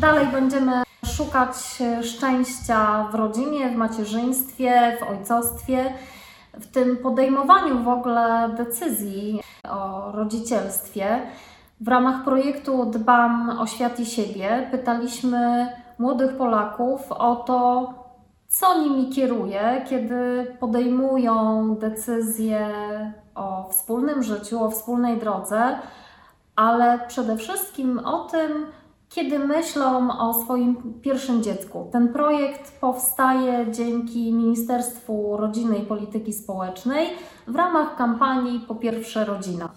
dalej będziemy szukać szczęścia w rodzinie, w macierzyństwie, w ojcostwie, w tym podejmowaniu w ogóle decyzji o rodzicielstwie. W ramach projektu Dbam o świat i siebie pytaliśmy młodych Polaków o to, co nimi kieruje, kiedy podejmują decyzje o wspólnym życiu, o wspólnej drodze, ale przede wszystkim o tym, kiedy myślą o swoim pierwszym dziecku. Ten projekt powstaje dzięki Ministerstwu Rodziny i Polityki Społecznej w ramach kampanii Po pierwsze rodzina.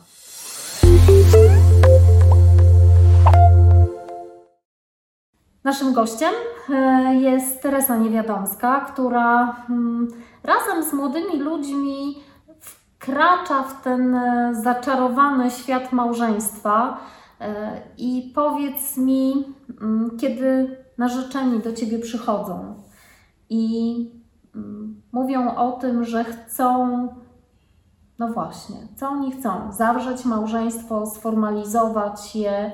Naszym gościem e, jest Teresa Niewiadomska, która mm, razem z młodymi ludźmi wkracza w ten e, zaczarowany świat małżeństwa. E, I powiedz mi, mm, kiedy narzeczeni do ciebie przychodzą i mm, mówią o tym, że chcą, no właśnie, co oni chcą? Zawrzeć małżeństwo, sformalizować je.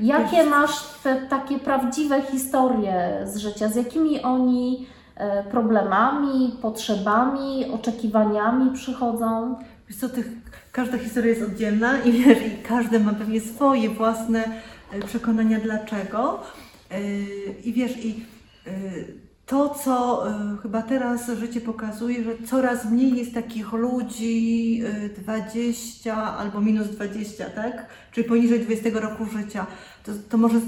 Jakie masz te takie prawdziwe historie z życia? Z jakimi oni e, problemami, potrzebami, oczekiwaniami przychodzą? Wiesz co, tych, każda historia jest oddzielna i wiesz, i każdy ma pewnie swoje własne e, przekonania dlaczego. E, I wiesz, i to, co chyba teraz życie pokazuje, że coraz mniej jest takich ludzi y, 20 albo minus 20, tak? Czyli poniżej 20 roku życia. To, to może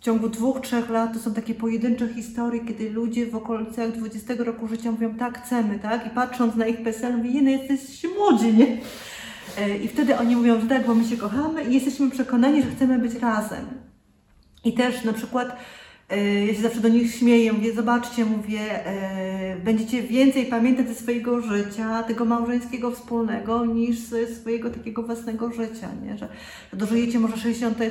w ciągu dwóch, trzech lat to są takie pojedyncze historie, kiedy ludzie w okolicach 20 roku życia mówią tak, chcemy, tak? I patrząc na ich PESEL mówią, no jesteście młodzi, nie? Y, I wtedy oni mówią, że tak, bo my się kochamy i jesteśmy przekonani, że chcemy być razem. I też na przykład E, ja się zawsze do nich śmieję, mówię, zobaczcie, mówię, e, będziecie więcej pamiętać ze swojego życia, tego małżeńskiego wspólnego, niż ze swojego takiego własnego życia, nie? Że, że dożyjecie może 60, e,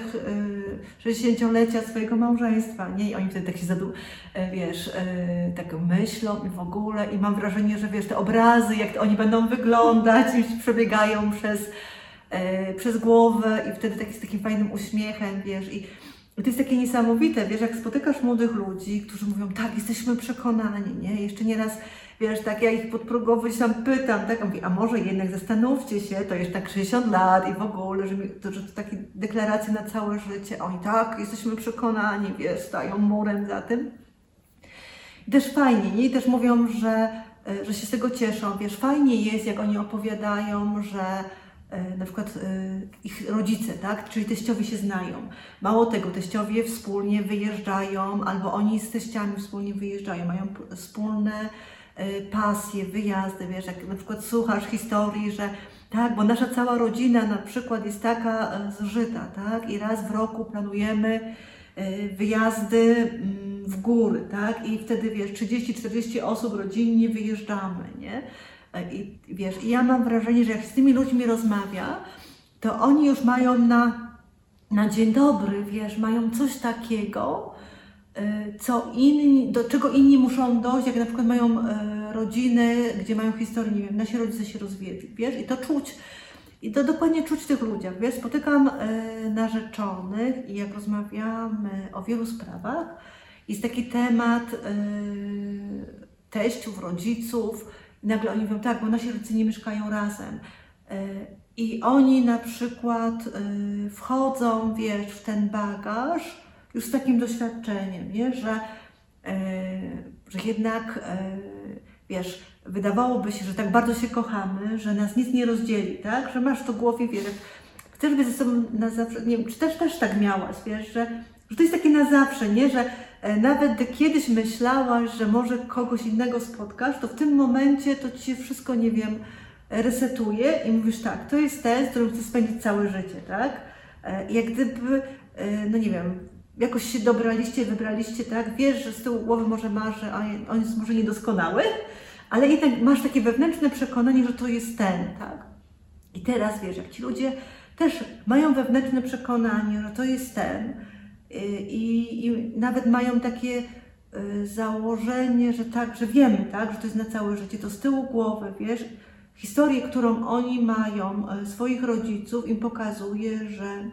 60-lecia swojego małżeństwa, nie? I oni wtedy tak się zadu, e, wiesz, e, tak myślą i w ogóle i mam wrażenie, że wiesz, te obrazy, jak oni będą wyglądać, już przebiegają przez, e, przez głowę i wtedy tak z takim fajnym uśmiechem, wiesz, i to jest takie niesamowite, wiesz, jak spotykasz młodych ludzi, którzy mówią, tak, jesteśmy przekonani, nie? Jeszcze nieraz, wiesz, tak, ja ich podprogowo tam pytam, tak, a mówię, a może jednak zastanówcie się, to jest tak 60 lat i w ogóle, że, to, że to takie deklaracje na całe życie. Oni, tak, jesteśmy przekonani, wiesz, stają murem za tym. I też fajnie, nie? I też mówią, że, e, że się z tego cieszą, wiesz, fajnie jest, jak oni opowiadają, że na przykład e, ich rodzice, tak? czyli teściowie się znają. Mało tego, teściowie wspólnie wyjeżdżają, albo oni z teściami wspólnie wyjeżdżają, mają wspólne e, pasje, wyjazdy, wiesz, jak na przykład słuchasz historii, że tak, bo nasza cała rodzina na przykład jest taka zżyta, tak, i raz w roku planujemy wyjazdy mm, w góry, tak, i wtedy wiesz, 30-40 osób rodzinnie wyjeżdżamy, nie? E, I wiesz, i ja mam wrażenie, że jak z tymi ludźmi rozmawia, to oni już mają na, na dzień dobry, wiesz, mają coś takiego, e, co inni, do czego inni muszą dojść, jak na przykład mają e, rodziny, gdzie mają historię, nie wiem, nasi rodzice się rozwiedli, wiesz, i to czuć, i to dokładnie czuć w tych ludziach, wiesz, spotykam narzeczonych i jak rozmawiamy o wielu sprawach, jest taki temat teściów, rodziców, nagle oni mówią, tak, bo nasi rodzice nie mieszkają razem. E, I oni na przykład e, wchodzą, wiesz, w ten bagaż już z takim doświadczeniem, nie? Że, e, że jednak, wiesz, wydawałoby się, że tak bardzo się kochamy, że nas nic nie rozdzieli, tak? Że masz to w głowie, wiesz, chcesz być ze sobą na zawsze, nie wiem, czy też, też tak miałaś, wiesz, że, że to jest takie na zawsze, nie? Że nawet gdy kiedyś myślałaś, że może kogoś innego spotkasz, to w tym momencie to ci wszystko, nie wiem, resetuje i mówisz tak, to jest ten, z którym chcę spędzić całe życie, tak? E, jak gdyby, e, no nie wiem, jakoś się dobraliście, wybraliście, tak? Wiesz, że z tyłu głowy może masz, że on jest może niedoskonały, ale jednak masz takie wewnętrzne przekonanie, że to jest ten, tak? I teraz wiesz, jak ci ludzie też mają wewnętrzne przekonanie, że to jest ten, i, i nawet mają takie y, założenie, że tak, że wiemy, tak, że to jest na całe życie, to z tyłu głowy, wiesz, historię, którą oni mają, y, swoich rodziców, im pokazuje, że,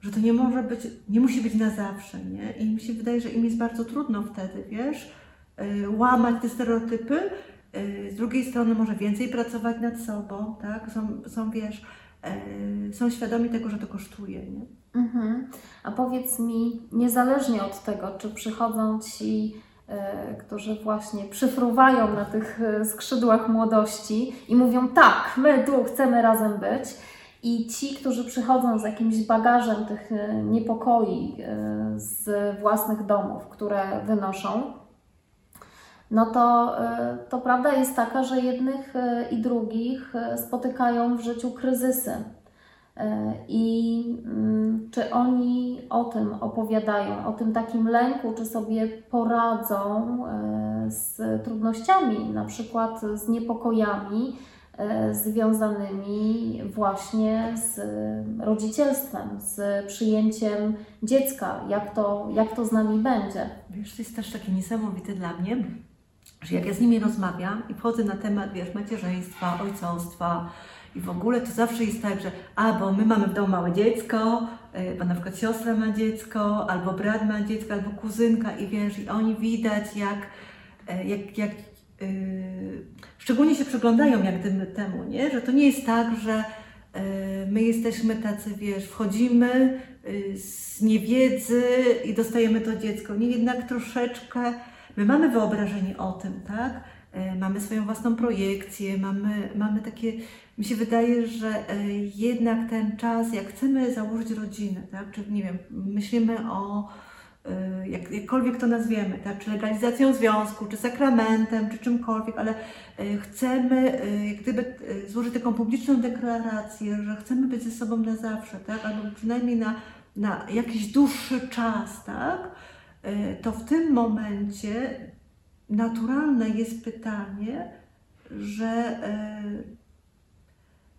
że to nie może być, nie musi być na zawsze, nie? I mi się wydaje, że im jest bardzo trudno wtedy, wiesz, y, łamać te stereotypy, y, z drugiej strony może więcej pracować nad sobą, tak? Są, są wiesz, y, są świadomi tego, że to kosztuje, nie? Mhm. A powiedz mi, niezależnie od tego, czy przychodzą ci, e, którzy właśnie przyfruwają na tych e, skrzydłach młodości i mówią tak, my tu chcemy razem być, i ci, którzy przychodzą z jakimś bagażem tych e, niepokoi e, z własnych domów, które wynoszą, no to, e, to prawda jest taka, że jednych e, i drugich e, spotykają w życiu kryzysy. I mm, czy oni o tym opowiadają, o tym takim lęku, czy sobie poradzą z trudnościami, na przykład z niepokojami związanymi właśnie z rodzicielstwem, z przyjęciem dziecka, jak to, jak to z nami będzie. Wiesz, to jest też takie niesamowite dla mnie, że jak ja z nimi rozmawiam i wchodzę na temat, wiesz, macierzyństwa, ojcostwa i w ogóle to zawsze jest tak, że a, bo my mamy w domu małe dziecko, y, bo na przykład siostra ma dziecko, albo brat ma dziecko, albo kuzynka i wiesz, i oni widać jak, e, jak, jak y, szczególnie się przyglądają jak gdyby temu, nie? Że to nie jest tak, że my jesteśmy tacy, wiesz, wchodzimy z niewiedzy i dostajemy to dziecko. Nie, jednak troszeczkę my mamy wyobrażenie o tym, tak? E, Mamy swoją własną projekcję, mamy, mamy takie, mi się wydaje, że e, jednak ten czas, jak chcemy założyć rodzinę, tak? Czy nie wiem, myślimy o e, jak, jakkolwiek to nazwiemy, tak? czy legalizacją związku, czy sakramentem, czy czymkolwiek, ale chcemy jak gdyby złożyć taką publiczną deklarację, że chcemy być ze sobą na zawsze, tak? albo przynajmniej na, na jakiś dłuższy czas, tak? E, to w tym momencie naturalne jest pytanie, że e,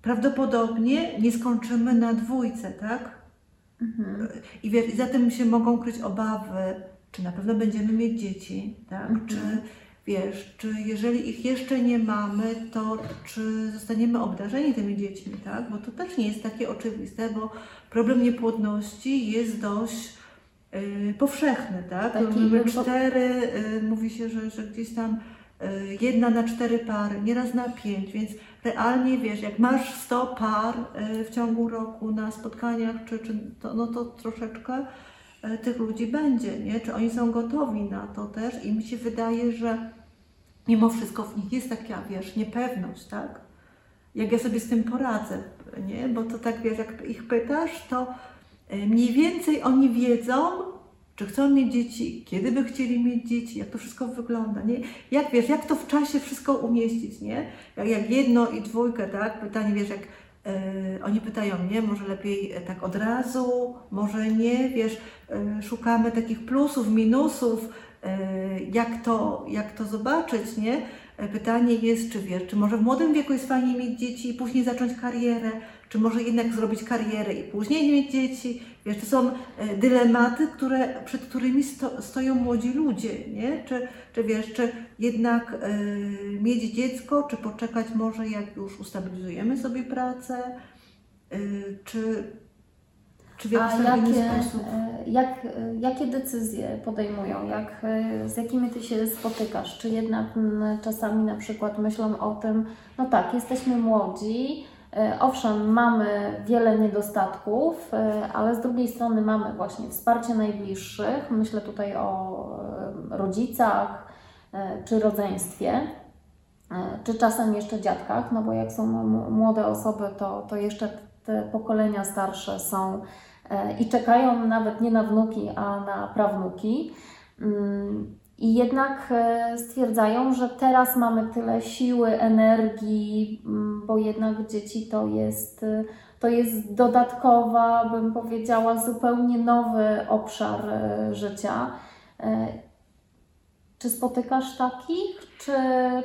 prawdopodobnie nie skończymy na dwójce, tak? Mhm. I, wiesz, I za tym się mogą kryć obawy, czy na pewno będziemy mieć dzieci, tak? Mhm. Czy wiesz, czy jeżeli ich jeszcze nie mamy, to czy zostaniemy obdarzeni tymi dziećmi, tak? Bo to też nie jest takie oczywiste, bo problem niepłodności jest dość powszechny, tak? Taki bym po- cztery, y, mówi się, że, że gdzieś tam y, jedna na cztery pary, nieraz na pięć, więc realnie wiesz, jak masz 100 par y, w ciągu roku na spotkaniach, czy, czy to, no to troszeczkę y, tych ludzi będzie, nie? Czy oni są gotowi na to też i mi się wydaje, że mimo wszystko w nich jest taka, wiesz, niepewność, tak? Jak ja sobie z tym poradzę, nie? Bo to tak, wiesz, jak ich pytasz, to y, mniej więcej oni wiedzą, czy chcą mieć dzieci, kiedy by chcieli mieć dzieci, jak to wszystko wygląda, nie? Jak wiesz, jak to w czasie wszystko umieścić, nie? Jak, jak jedno i dwójkę, tak? Pytanie, wiesz, jak e, oni pytają, nie? Może lepiej e, tak od razu, może nie, wiesz, e, szukamy takich plusów, minusów, e, jak to, jak to zobaczyć, nie? E, Pytanie jest, czy wiesz, czy może w młodym wieku jest fajnie mieć dzieci i później zacząć karierę, czy może jednak zrobić karierę i później mieć dzieci. Wiesz, to są e, dylematy, które, przed którymi sto, stoją młodzi ludzie, nie? Czy, czy wiesz, czy jednak e, mieć dziecko, czy poczekać może jak już ustabilizujemy sobie pracę, e, czy, czy w jakiś jakie, sposób. jak, jakie decyzje podejmują? Jak, z jakimi Ty się spotykasz? Czy jednak czasami na przykład myślą o tym, no tak, jesteśmy młodzi, owszem, mamy wiele niedostatków, e, ale z drugiej strony mamy właśnie wsparcie najbliższych, myślę tutaj o e, rodzicach e, czy rodzeństwie. E, Czy czasem jeszcze dziadkach, no bo jak są młode osoby, to, to jeszcze te pokolenia starsze są e, i czekają nawet nie na wnuki, a na prawnuki. I jednak e, stwierdzają, że teraz mamy tyle siły, energii, mm, bo jednak dzieci to jest, e, to jest dodatkowa, bym powiedziała, zupełnie nowy obszar e, życia. Czy spotykasz takich, czy,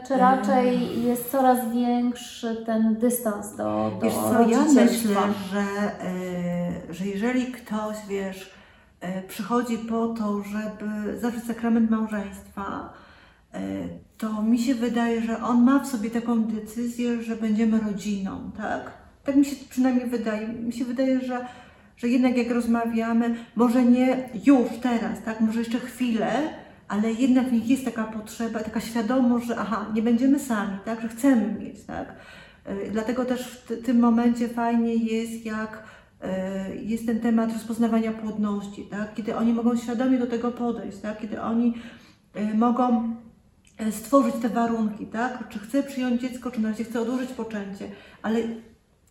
czy raczej jest coraz większy ten dystans do, do Wiesz co, ja myślę, że, że jeżeli ktoś, wiesz, przychodzi po to, żeby zawrzeć sakrament małżeństwa, e, to mi się wydaje, że on ma w sobie taką decyzję, że będziemy rodziną, tak? Tak mi się przynajmniej wydaje. Mi się wydaje, że że jednak jak rozmawiamy, może nie już teraz, tak, może jeszcze chwilę, ale jednak w nich jest taka potrzeba, taka świadomość, że aha, nie będziemy sami, tak, że chcemy mieć, tak. Y, Dlatego też w ty- tym momencie fajnie jest, jak jest ten temat rozpoznawania płodności, tak, kiedy oni mogą świadomie do tego podejść, tak, kiedy oni y, mogą y, stworzyć te warunki, tak, czy chcę przyjąć dziecko, czy na razie chcę odłożyć poczęcie, ale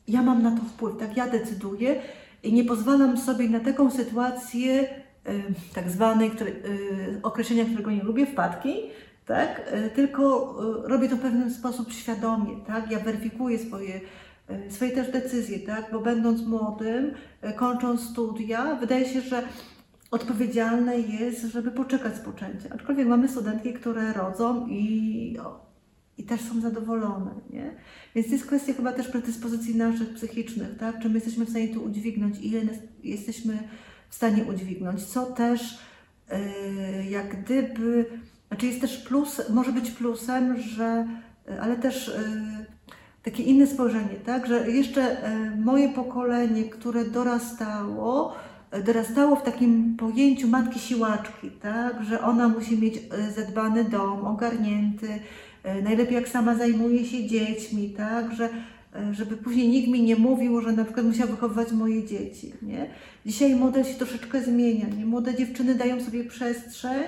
ja mam na to wpływ, tak, ja decyduję i nie pozwalam sobie na taką sytuację tak zwanej, które, określenia, którego nie lubię, wpadki, tak, tylko robię to w pewien sposób świadomie, tak, ja weryfikuję swoje, swoje też decyzje, tak, bo będąc młodym, y, kończąc studia, wydaje się, że odpowiedzialne jest, żeby poczekać z poczęciem. Aczkolwiek mamy studentki, które rodzą i, i też są zadowolone, nie? Więc jest kwestia chyba też predyspozycji naszych psychicznych, tak? Czy my jesteśmy w stanie to udźwignąć, ile jesteśmy w stanie udźwignąć, co też yy, jak gdyby, znaczy jest też plus, może być plusem, że, ale też yy, takie inne spojrzenie, tak? Że jeszcze yy, moje pokolenie, które dorastało, yy, dorastało w takim pojęciu matki siłaczki, tak? Że ona musi mieć yy, zadbany dom, ogarnięty, najlepiej jak sama zajmuje się dziećmi, tak? Że żeby później nikt mi nie mówił, że na przykład musiał wychowywać moje dzieci, nie? Dzisiaj model się troszeczkę zmienia, nie? Młode dziewczyny dają sobie przestrzeń,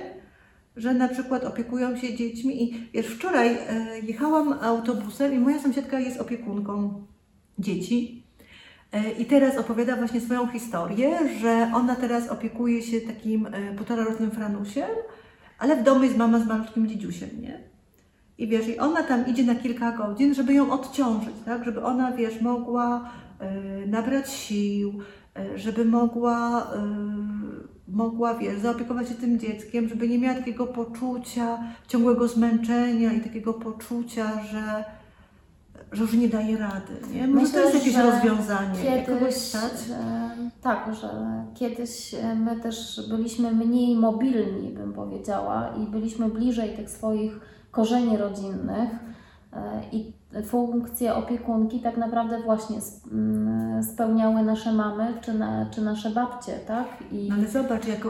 że na przykład opiekują się dziećmi i wiesz, wczoraj e, jechałam autobusem i moja sąsiadka jest opiekunką dzieci e, i teraz opowiada właśnie swoją historię, że ona teraz opiekuje się takim e, półtorarocznym franusiem, ale w domu jest mama z malutkim dziedziusiem, nie? I wiesz, i ona tam idzie na kilka godzin, żeby ją odciążyć, tak? Żeby ona, wiesz, mogła e, nabrać sił, e, żeby mogła, e, mogła, wiesz, zaopiekować się tym dzieckiem, żeby nie miała takiego poczucia ciągłego zmęczenia i takiego poczucia, że, że już nie daje rady, nie? Może to jest jakieś że rozwiązanie. Kiedyś, stać? e, tak, że kiedyś e, my też byliśmy mniej mobilni, bym powiedziała, i byliśmy bliżej tych swoich korzeni rodzinnych e, i funkcje opiekunki tak naprawdę właśnie sp- m, spełniały nasze mamy czy, na, czy nasze babcie, tak? I No ale zobacz, jak y,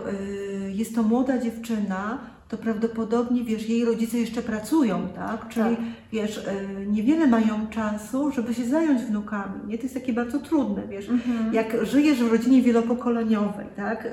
jest to młoda dziewczyna, to prawdopodobnie, wiesz, jej rodzice jeszcze pracują, tak? Czyli, Tak. wiesz, y, niewiele mają czasu, żeby się zająć wnukami, nie? To jest takie bardzo trudne, wiesz. Mhm. Jak żyjesz w rodzinie wielopokoleniowej, tak? Y,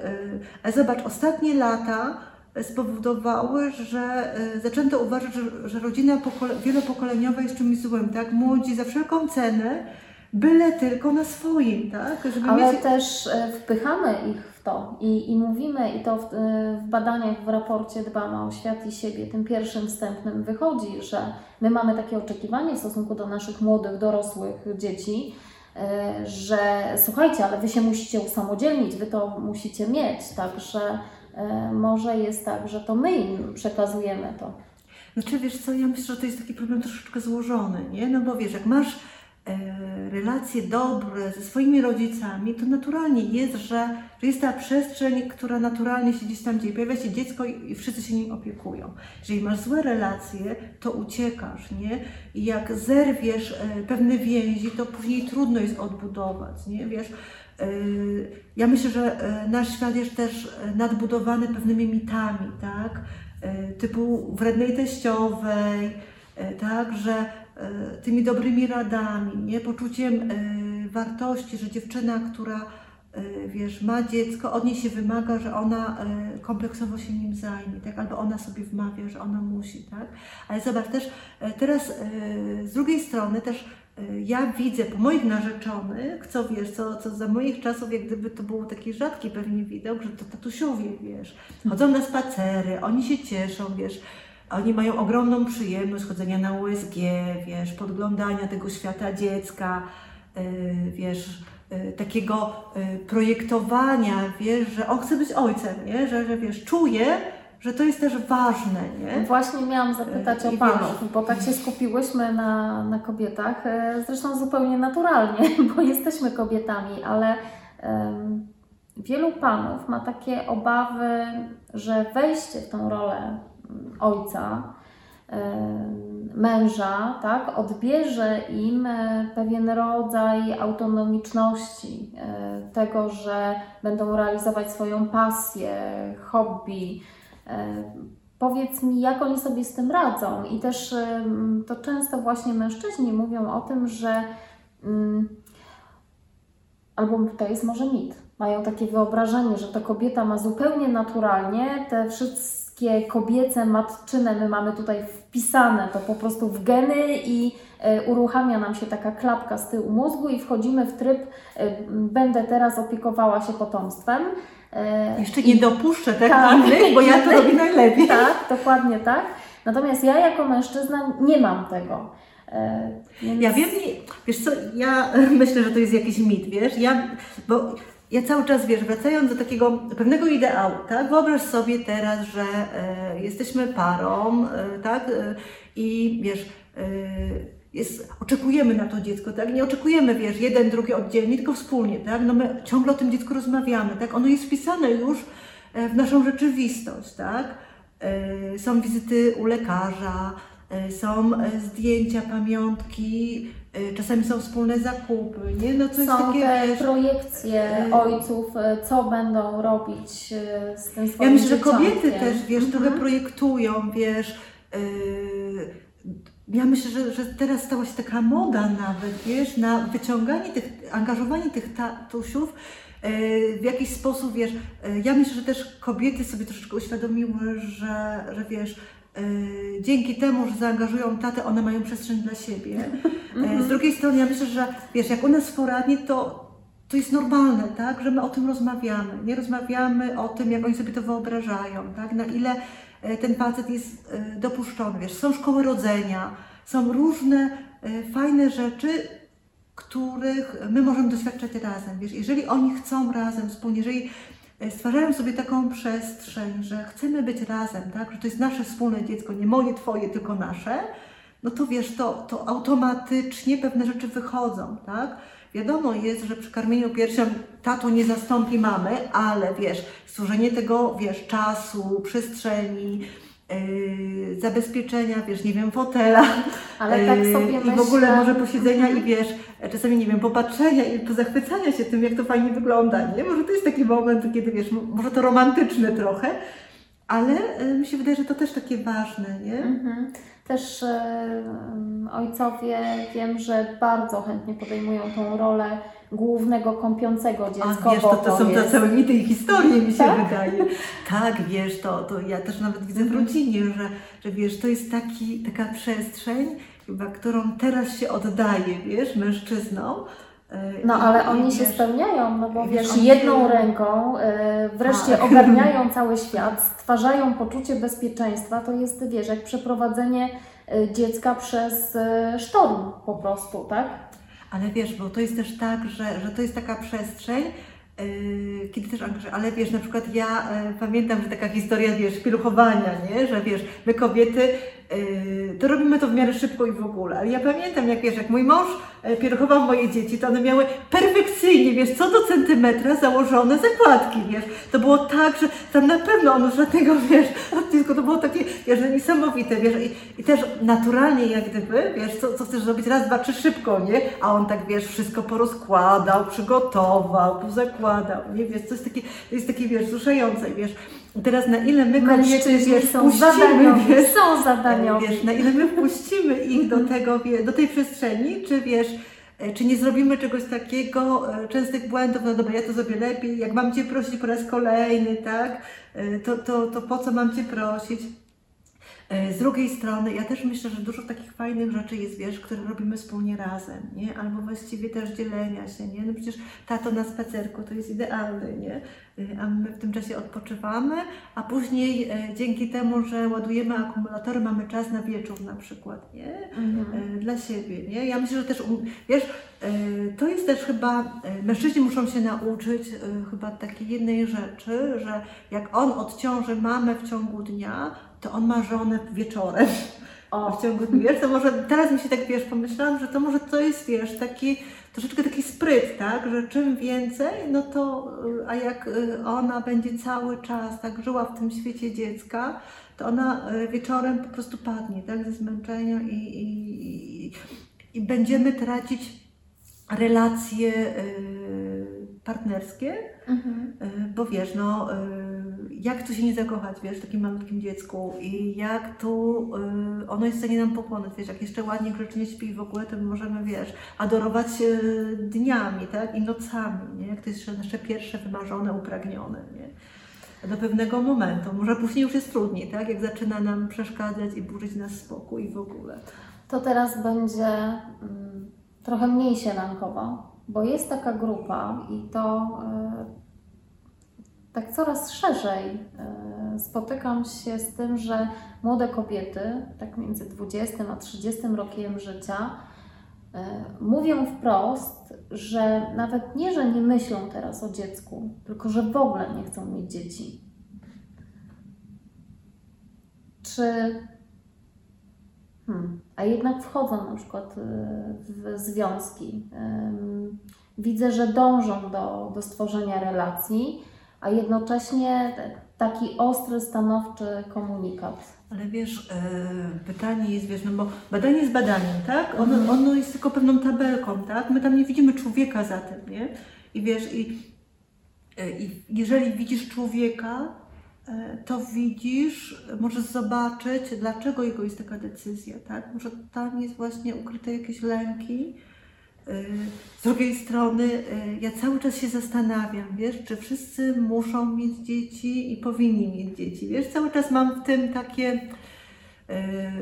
Ale zobacz, ostatnie lata spowodowały, że y, zaczęto uważać, że, że rodzina pokole- wielopokoleniowa jest czymś złym, tak? Młodzi za wszelką cenę, byle tylko na swoim, tak? Żeby Ale mieć... też e, wpychamy ich w to i, i mówimy, i to w, e, w badaniach, w raporcie Dbamy o świat i siebie, tym pierwszym wstępnym wychodzi, że my mamy takie oczekiwanie w stosunku do naszych młodych, dorosłych dzieci, że słuchajcie, ale wy się musicie usamodzielnić, wy to musicie mieć, także może jest tak, że to my im przekazujemy to. Znaczy, wiesz co, ja myślę, że to jest taki problem troszeczkę złożony, nie? No bo wiesz, jak masz e, relacje dobre ze swoimi rodzicami, to naturalnie jest, że, że jest ta przestrzeń, która naturalnie się gdzieś tam dzieje. Pojawia się dziecko i, wszyscy się nim opiekują. Jeżeli masz złe relacje, to uciekasz, nie? I jak zerwiesz e, pewne więzi, to później trudno jest odbudować, nie? Wiesz, e, ja myślę, że e, nasz świat jest też e, nadbudowany pewnymi mitami, tak? e, typu wrednej teściowej, tak, że tymi dobrymi radami, nie, poczuciem wartości, że dziewczyna, która wiesz, ma dziecko, od niej się wymaga, że ona kompleksowo się nim zajmie, tak, albo ona sobie wmawia, że ona musi, tak, ale zobacz też, teraz z drugiej strony też ja widzę po moich narzeczonych, co wiesz, co, co za moich czasów, jak gdyby to był taki rzadki pewnie widok, że to tatusiowie, wiesz, chodzą na spacery, oni się cieszą, wiesz, oni mają ogromną przyjemność chodzenia na USG, wiesz, podglądania tego świata dziecka, yy, wiesz, yy, takiego yy, projektowania, wiesz, że on chce być ojcem, nie? Że, że wiesz, czuje, że to jest też ważne, nie? Właśnie miałam zapytać E, o i panów, bo tak się skupiłyśmy na, na kobietach, e, zresztą zupełnie naturalnie, bo jesteśmy kobietami, ale em, wielu panów ma takie obawy, że wejście w tą rolę mm, ojca męża, tak, odbierze im e, pewien rodzaj autonomiczności, tego, że będą realizować swoją pasję, hobby. E, Powiedz mi, jak oni sobie z tym radzą? I też to często właśnie mężczyźni mówią o tym, że mm, albo to jest może mit. Mają takie wyobrażenie, że to kobieta ma zupełnie naturalnie te wszystkie kobiece matczyne, my mamy tutaj wpisane to po prostu w geny i e, uruchamia nam się taka klapka z tyłu mózgu i wchodzimy w tryb, e, będę teraz opiekowała się potomstwem. E, Jeszcze nie dopuszczę tak, Tak. innych, bo ja to robię najlepiej. tak, dokładnie tak. Natomiast ja jako mężczyzna nie mam tego. E, Więc... Ja wiem, wiesz co, ja myślę, że to jest jakiś mit, wiesz, ja, bo ja cały czas, wiesz, wracając do takiego pewnego ideału, tak, wyobraź sobie teraz, że e, jesteśmy parą, e, tak, e, i wiesz, e, jest, oczekujemy na to dziecko, tak, nie oczekujemy, wiesz, jeden, drugi oddzielnie, tylko wspólnie, tak, no my ciągle o tym dziecku rozmawiamy, tak, ono jest wpisane już e, w naszą rzeczywistość, tak, E, są wizyty u lekarza, e, są zdjęcia, pamiątki, czasami są wspólne zakupy, nie? No coś Są takie, te wiesz, projekcje ojców, co będą robić z tym swoim Ja myślę, że kobiety też, wiesz, Mhm. trochę projektują, wiesz. Ja myślę, że, że teraz stała się taka moda nawet, wiesz, na wyciąganie tych, angażowanie tych tatusiów yy, w jakiś sposób, wiesz. Yy, ja myślę, że też kobiety sobie troszeczkę uświadomiły, że, że wiesz, yy, dzięki temu, że zaangażują tatę, one mają przestrzeń dla siebie. Yy, z drugiej strony, ja myślę, że wiesz, jak u nas poradnie, to to jest normalne, tak, że my o tym rozmawiamy. Nie rozmawiamy o tym, jak oni sobie to wyobrażają, tak, na ile e, ten facet jest e, dopuszczony. Wiesz, są szkoły rodzenia, są różne e, fajne rzeczy, których my możemy doświadczać razem. Wiesz, jeżeli oni chcą razem, wspólnie, jeżeli e, stwarzają sobie taką przestrzeń, że chcemy być razem, tak, że to jest nasze wspólne dziecko, nie moje, twoje, tylko nasze, no to wiesz, to, to automatycznie pewne rzeczy wychodzą, tak? Wiadomo jest, że przy karmieniu piersią tato nie zastąpi mamy, ale wiesz, stworzenie tego, wiesz, czasu, przestrzeni, yy, zabezpieczenia, wiesz, nie wiem, fotela. Ale tak yy, sobie I myślę... w ogóle może posiedzenia i wiesz, czasami, nie wiem, popatrzenia i pozachwycania się tym, jak to fajnie wygląda, nie? Może to jest taki moment, kiedy wiesz, może to romantyczne trochę, ale yy, mi się wydaje, że to też takie ważne, nie? Mhm. Też e, ojcowie wiem, że bardzo chętnie podejmują tą rolę głównego kąpiącego dziecko. A wiesz, to, to są te jest... całe mity i historie, mi się Tak? wydaje. Tak, wiesz, to, to ja też nawet widzę w Mhm. rodzinie, że, że wiesz, to jest taki, taka przestrzeń, chyba, którą teraz się oddaje, wiesz, mężczyznom. No ale oni się spełniają, no bo wiesz, jedną ręką e, wreszcie Tak. ogarniają cały świat, stwarzają poczucie bezpieczeństwa. To jest, wiesz, jak przeprowadzenie e, dziecka przez e, sztorm po prostu, tak? Ale wiesz, bo to jest też tak, że, że to jest taka przestrzeń, yy, kiedy też ale wiesz, na przykład ja yy, pamiętam, że taka historia, wiesz, pieluchowania, nie? Że wiesz, my kobiety, to robimy to w miarę szybko i w ogóle, ale ja pamiętam, jak wiesz, jak mój mąż yy, pieluchował moje dzieci, to one miały perfekcyjnie, wiesz, co do centymetra założone zakładki, wiesz. To było tak, że tam na pewno on żadnego, wiesz, odcisku, to było takie, wiesz, niesamowite, wiesz, i, i też naturalnie jak gdyby, wiesz, co, co chcesz zrobić raz, dwa, trzy szybko, nie? A on tak, wiesz, wszystko porozkładał, przygotował, pozakładał, nie? Wiesz, to jest takie, to jest takie, wiesz, wzruszające, wiesz. Teraz na ile my kobiety, wiesz, są zadaniowi, wiesz, są zadaniowi. Wiesz, na ile my wpuścimy ich do tego, do tej przestrzeni, czy wiesz, e, czy nie zrobimy czegoś takiego, e, częstych błędów, no dobra, ja to zrobię lepiej, jak mam Cię prosić po raz kolejny, tak, e, to, to, to po co mam Cię prosić? E, Z drugiej strony, ja też myślę, że dużo takich fajnych rzeczy jest, wiesz, które robimy wspólnie razem, nie? Albo właściwie też dzielenia się, nie? No przecież tato na spacerku to jest idealny, nie? E, A my w tym czasie odpoczywamy, a później e, dzięki temu, że ładujemy akumulatory, mamy czas na wieczór na przykład, nie? Mhm. dla siebie, nie? Ja myślę, że też, wiesz, to jest też chyba, mężczyźni muszą się nauczyć chyba takiej jednej rzeczy, że jak on odciąży mamę w ciągu dnia, to on ma żonę wieczorem. O. w ciągu dnia. To może teraz mi się tak wiesz, pomyślałam, że to może to jest, wiesz, taki troszeczkę taki spryt, tak, że czym więcej, no to, y, a jak y, ona będzie cały czas tak żyła w tym świecie dziecka, to ona y, wieczorem po prostu padnie, tak, ze zmęczenia i, i, i, będziemy tracić relacje y, partnerskie, Mhm. Y, Bo wiesz, no, y, jak tu się nie zakochać, wiesz, w takim malutkim dziecku i jak tu y, ono jest w stanie nam pochłonąć, wiesz, jak jeszcze ładnie grzecznie śpi w ogóle, to my możemy, wiesz, adorować dniami, tak, i nocami, nie, jak to jest nasze pierwsze wymarzone, upragnione, nie. Do pewnego momentu, może później już jest trudniej, tak, jak zaczyna nam przeszkadzać i burzyć nas spokój w ogóle. To teraz będzie mm, trochę mniej sielankowo, bo jest taka grupa i to e, tak coraz szerzej e, spotykam się z tym, że młode kobiety, tak między 20 a 30 rokiem życia, e, mówią wprost, że nawet nie, że nie myślą teraz o dziecku, tylko że w ogóle nie chcą mieć dzieci. Czy Hmm. A jednak wchodzą na przykład w związki. Widzę, że dążą do, do stworzenia relacji, a jednocześnie taki ostry, stanowczy komunikat. Ale wiesz, e, pytanie jest, wiesz, no bo badanie jest badaniem, tak? Ono, Mhm. ono jest tylko pewną tabelką, tak? My tam nie widzimy człowieka za tym, nie? I wiesz, i, e, i jeżeli widzisz człowieka, e, to widzisz, możesz zobaczyć, dlaczego jego jest taka decyzja, tak? Może tam jest właśnie ukryte jakieś lęki. E, Z drugiej strony, e, ja cały czas się zastanawiam, wiesz, czy wszyscy muszą mieć dzieci i powinni mieć dzieci, wiesz, cały czas mam w tym takie e,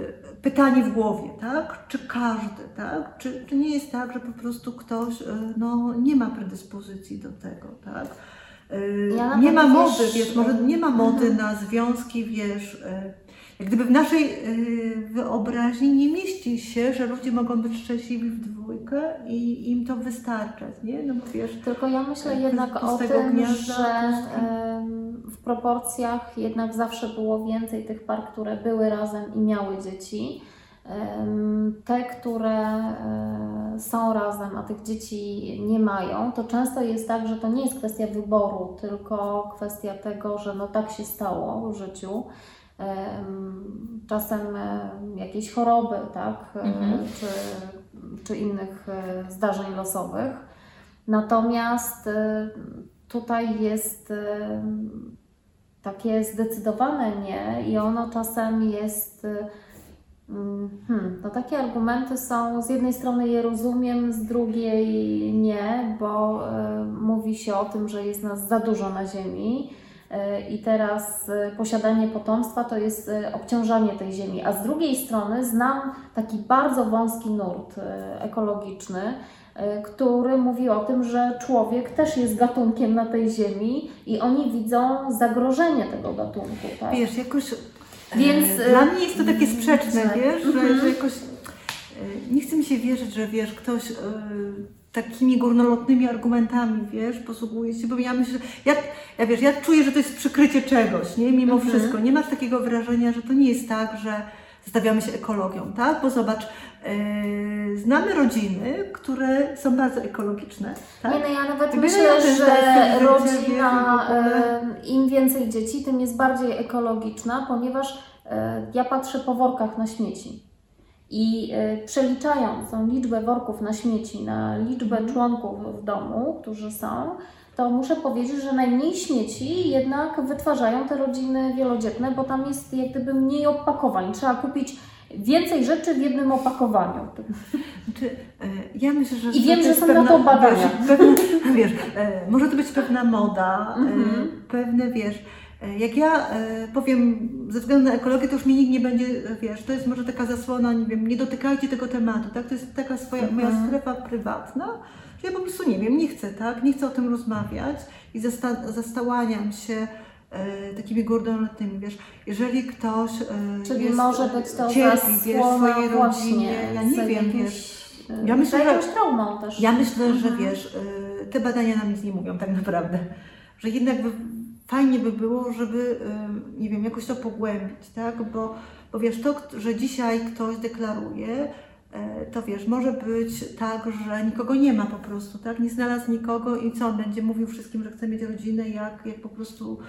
pytanie w głowie, tak? Czy każdy, tak? Czy, czy nie jest tak, że po prostu ktoś no, nie ma predyspozycji do tego, tak? E, Ja nie ma mody, wiesz, wiesz, może nie ma mody mhm. na związki, wiesz, e, jak gdyby w naszej e, wyobraźni nie mieści się, że ludzie mogą być szczęśliwi w dwójkę i im to wystarczać, nie? No bo wiesz, Tylko ja myślę jednak o tym, gniazda że w proporcjach jednak zawsze było więcej tych par, które były razem i miały dzieci. Te, które e, są razem, a tych dzieci nie mają, to często jest tak, że to nie jest kwestia wyboru, tylko kwestia tego, że no tak się stało w życiu. Em, Czasem e, jakieś choroby, tak, e, Mhm. czy, czy innych zdarzeń losowych. Natomiast tutaj jest takie zdecydowane nie i ono czasem jest. Hmm, no takie argumenty są, z jednej strony je rozumiem, z drugiej nie, bo e, mówi się o tym, że jest nas za dużo na Ziemi e, i teraz e, posiadanie potomstwa to jest e, obciążanie tej Ziemi, a z drugiej strony znam taki bardzo wąski nurt e, ekologiczny, który mówi o tym, że człowiek też jest gatunkiem na tej Ziemi i oni widzą zagrożenie tego gatunku. Tak? Wiesz, jakoś. Więc, e, dla mnie jest to takie mm, sprzeczne, że- wiesz, że, Mhm. że jakoś. e, Nie chce mi się wierzyć, że wiesz, ktoś e, takimi górnolotnymi argumentami, wiesz, posługuje się, bo ja myślę, że ja, ja wiesz, ja czuję, że to jest przykrycie czegoś, nie, mimo Mhm. wszystko. Nie masz takiego wrażenia, że to nie jest tak, że stawiamy się ekologią, tak? Bo zobacz, e, znamy rodziny, które są bardzo ekologiczne, tak? Nie, no ja nawet myślę, że rodzina, e, im więcej dzieci, tym jest bardziej ekologiczna, ponieważ e, ja patrzę po workach na śmieci. I przeliczając tą liczbę worków na śmieci na liczbę Mhm. członków w domu, którzy są, to muszę powiedzieć, że najmniej śmieci jednak wytwarzają te rodziny wielodzietne, bo tam jest jak gdyby mniej opakowań. Trzeba kupić więcej rzeczy w jednym opakowaniu. Znaczy, e, ja myślę, że. I wiem, że są na to badania. Wiesz, pewna, wiesz e, może to być pewna moda, Mhm. e, pewne wiesz. Jak ja powiem ze względu na ekologię, to już mnie nikt nie będzie, wiesz, to jest może taka zasłona, nie wiem, nie dotykajcie tego tematu, tak? To jest taka swoja moja Mhm. strefa prywatna, że ja po prostu nie wiem, nie chcę, tak? Nie chcę o tym rozmawiać i zasta- zastałaniam się takimi górnolotnymi, wiesz, jeżeli ktoś e, Czyli jest, może być to cierpi, wiesz, zasłona swojej rodzinie, ja nie wiem, jakimś, wiesz, y, Ja myślę, że- traumą też. ja myślę, że Mhm. wiesz, y, te badania nam nic nie mówią tak naprawdę. Że jednak w, fajnie by było, żeby, nie wiem, jakoś to pogłębić, tak? Bo, bo wiesz, to, że dzisiaj ktoś deklaruje, e, to wiesz, może być tak, że nikogo nie ma po prostu, tak? Nie znalazł nikogo i co on będzie mówił wszystkim, że chce mieć rodzinę, jak, jak po prostu e,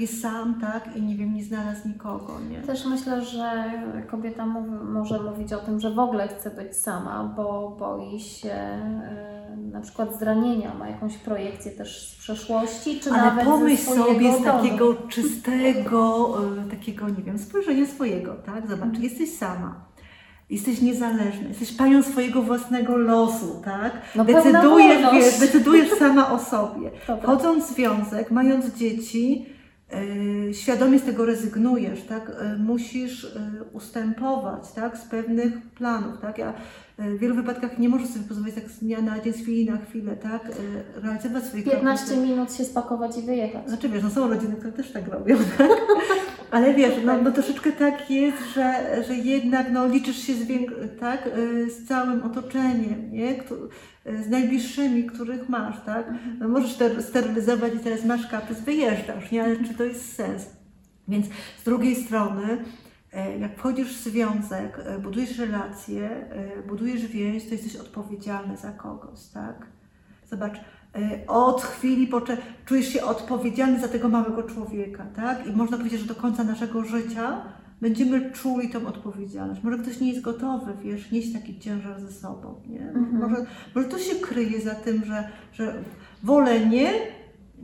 jest sam, tak? I nie wiem, nie znalazł nikogo, nie? Też myślę, że kobieta mówi, może mówić o tym, że w ogóle chce być sama, bo boi się e, na przykład zranienia, ma jakąś projekcję też z przeszłości, czy Ale nawet pomyśl sobie z domu. takiego czystego, e, takiego, nie wiem, spojrzenia swojego, tak? Zobacz, Mhm. jesteś sama. Jesteś niezależna, jesteś panią swojego własnego losu, tak? No, decydujesz, wiesz, decydujesz sama o sobie. Wchodząc w związek, mając dzieci, świadomie z tego rezygnujesz, tak? Yy, musisz yy, ustępować, tak? Z pewnych planów, tak? Ja w wielu wypadkach nie możesz sobie pozwolić tak z dnia na dzień, z chwili na chwilę, tak? Realizować swoich 15 minut się spakować i wyjechać. znaczy wiesz, no są rodziny, które też tak robią, tak? Ale wiesz, no, no troszeczkę tak jest, że, że jednak no, liczysz się z, tak? y, z całym otoczeniem, nie? Któ- y, z najbliższymi, których masz, tak? No, możesz ter- sterylizować i teraz masz kaprys, wyjeżdżasz, nie? Ale czy to jest sens? Więc z drugiej strony, e, jak wchodzisz w związek, e, budujesz relacje, e, budujesz więź, to jesteś odpowiedzialny za kogoś, tak? Zobacz, od chwili pocze- czujesz się odpowiedzialny za tego małego człowieka, tak? I można powiedzieć, że do końca naszego życia będziemy czuli tą odpowiedzialność. Może ktoś nie jest gotowy, wiesz, nieść taki ciężar ze sobą, nie? Mhm. Może, może to się kryje za tym, że, że wolę nie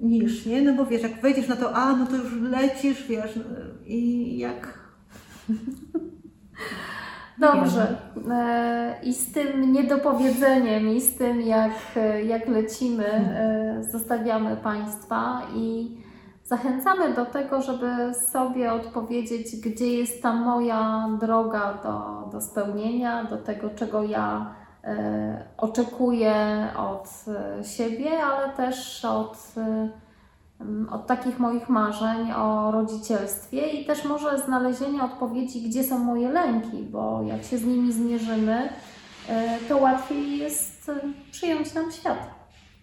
niż, nie? No bo wiesz, jak wejdziesz na to, a, no to już lecisz, wiesz, i jak... Dobrze. E, I z tym niedopowiedzeniem, i z tym, jak, e, jak lecimy, e, zostawiamy Państwa i zachęcamy do tego, żeby sobie odpowiedzieć, gdzie jest ta moja droga do, do spełnienia, do tego, czego ja oczekuję od siebie, ale też od. E, mm, od takich moich marzeń o rodzicielstwie i też może znalezienie odpowiedzi, gdzie są moje lęki, bo jak się z nimi zmierzymy, e, to łatwiej jest e, przyjąć nam świat.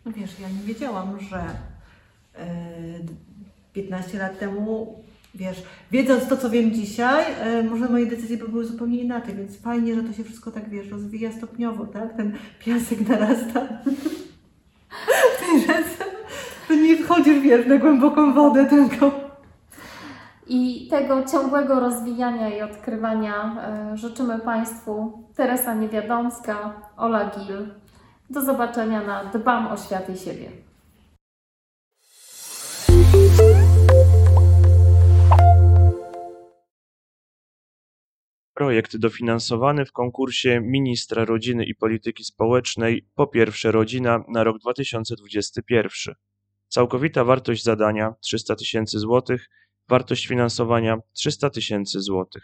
No wiesz, ja nie wiedziałam, że e, 15 lat temu, wiesz, wiedząc to, co wiem dzisiaj, e, może moje decyzje by były zupełnie inaczej, więc fajnie, że to się wszystko tak, wiesz, rozwija stopniowo, tak? Ten piasek narasta w tej rzece. To nie wchodzisz, wiesz, na głęboką wodę, tylko... I tego ciągłego rozwijania i odkrywania e, życzymy Państwu Teresa Niewiadomska, Ola Gil. Do zobaczenia na Dbam o świat i siebie. Projekt dofinansowany w konkursie Ministra Rodziny i Polityki Społecznej Po pierwsze Rodzina na rok 2021. Całkowita wartość zadania 300 tysięcy złotych, wartość finansowania 300 tysięcy złotych.